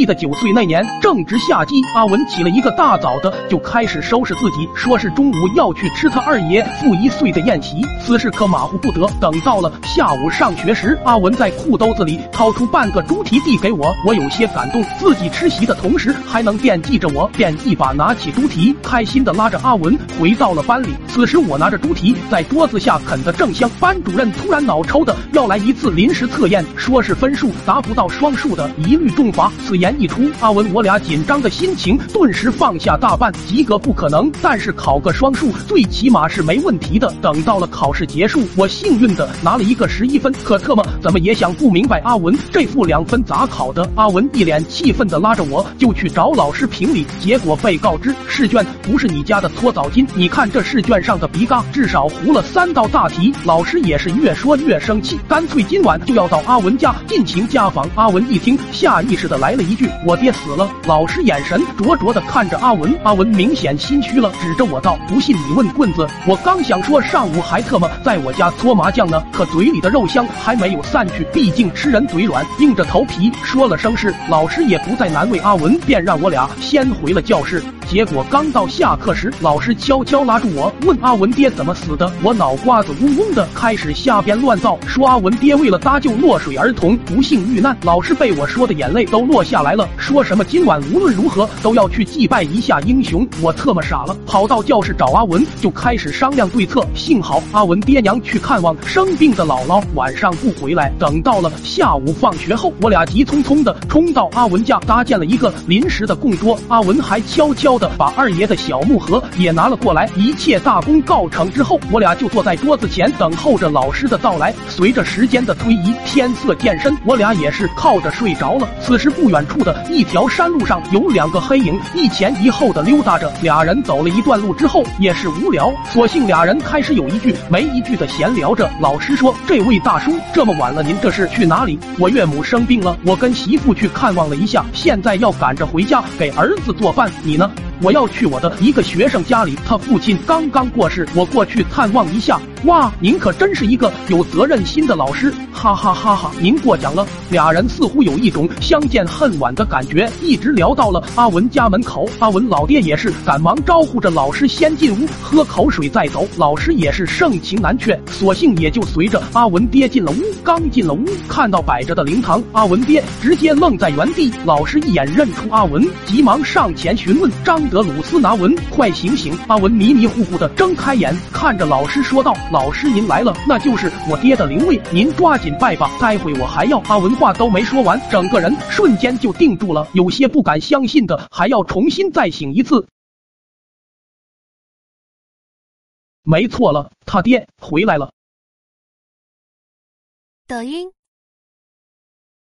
记得九岁那年正值夏季，阿文起了一个大早的就开始收拾自己，说是中午要去吃他二爷负一岁的宴席。此事可马虎不得。等到了下午上学时，阿文在裤兜子里掏出半个猪蹄递给我，我有些感动，自己吃席的同时还能惦记着我，便一把拿起猪蹄，开心的拉着阿文回到了班里。此时我拿着猪蹄在桌子下啃得正香，班主任突然脑抽的要来一次临时测验，说是分数达不到双数的一律重罚。此言一出，阿文我俩紧张的心情顿时放下大半。及格不可能，但是考个双数最起码是没问题的。等到了考试结束，我幸运的拿了一个十一分，可特么怎么也想不明白阿文这副两分咋考的。阿文一脸气愤的拉着我就去找老师评理，结果被告知试卷不是你家的搓澡巾，你看这试卷上的鼻嘎，至少糊了三道大题。老师也是越说越生气，干脆今晚就要到阿文家进行家访。阿文一听，下意识的来了一句：“我爹死了。”老师眼神灼灼的看着阿文，阿文明显心虚了，指着我道：“不信你问棍子。”我刚想说上午还特么在我家搓麻将呢，可嘴里的肉香还没有散去，毕竟吃人嘴软，硬着头皮说了声是。老师也不再难为阿文，便让我俩先回了教室。结果刚到下课时，老师悄悄拉住我，问阿文爹怎么死的。我脑瓜子嗡嗡的，开始瞎编乱造，说阿文爹为了搭救落水儿童不幸遇难。老师被我说的眼泪都落下来了，说什么今晚无论如何都要去祭拜一下英雄。我特么傻了，跑到教室找阿文，就开始商量对策。幸好阿文爹娘去看望生病的姥姥，晚上不回来。等到了下午放学后，我俩急匆匆的冲到阿文家，搭建了一个临时的供桌。阿文还悄悄。的把二爷的小木盒也拿了过来，一切大功告成之后，我俩就坐在桌子前等候着老师的到来。随着时间的推移，天色渐深，我俩也是靠着睡着了。此时不远处的一条山路上有两个黑影一前一后的溜达着，俩人走了一段路之后也是无聊，索性俩人开始有一句没一句的闲聊着。老师说：“这位大叔，这么晚了，您这是去哪里？”我岳母生病了，我跟媳妇去看望了一下，现在要赶着回家给儿子做饭。你呢？我要去我的一个学生家里，他父亲刚刚过世，我过去探望一下。哇，您可真是一个有责任心的老师，哈哈哈哈！您过奖了。俩人似乎有一种相见恨晚的感觉，一直聊到了阿文家门口。阿文老爹也是赶忙招呼着老师先进屋喝口水再走。老师也是盛情难却，索性也就随着阿文爹进了屋。刚进了屋，看到摆着的灵堂，阿文爹直接愣在原地。老师一眼认出阿文，急忙上前询问张德鲁斯拿文，快醒醒！阿文迷迷糊糊的睁开眼，看着老师说道。老师，您来了，那就是我爹的灵位，您抓紧拜吧。待会我还要……阿文话都没说完，整个人瞬间就定住了，有些不敢相信的，还要重新再醒一次。没错了，他爹回来了。抖音。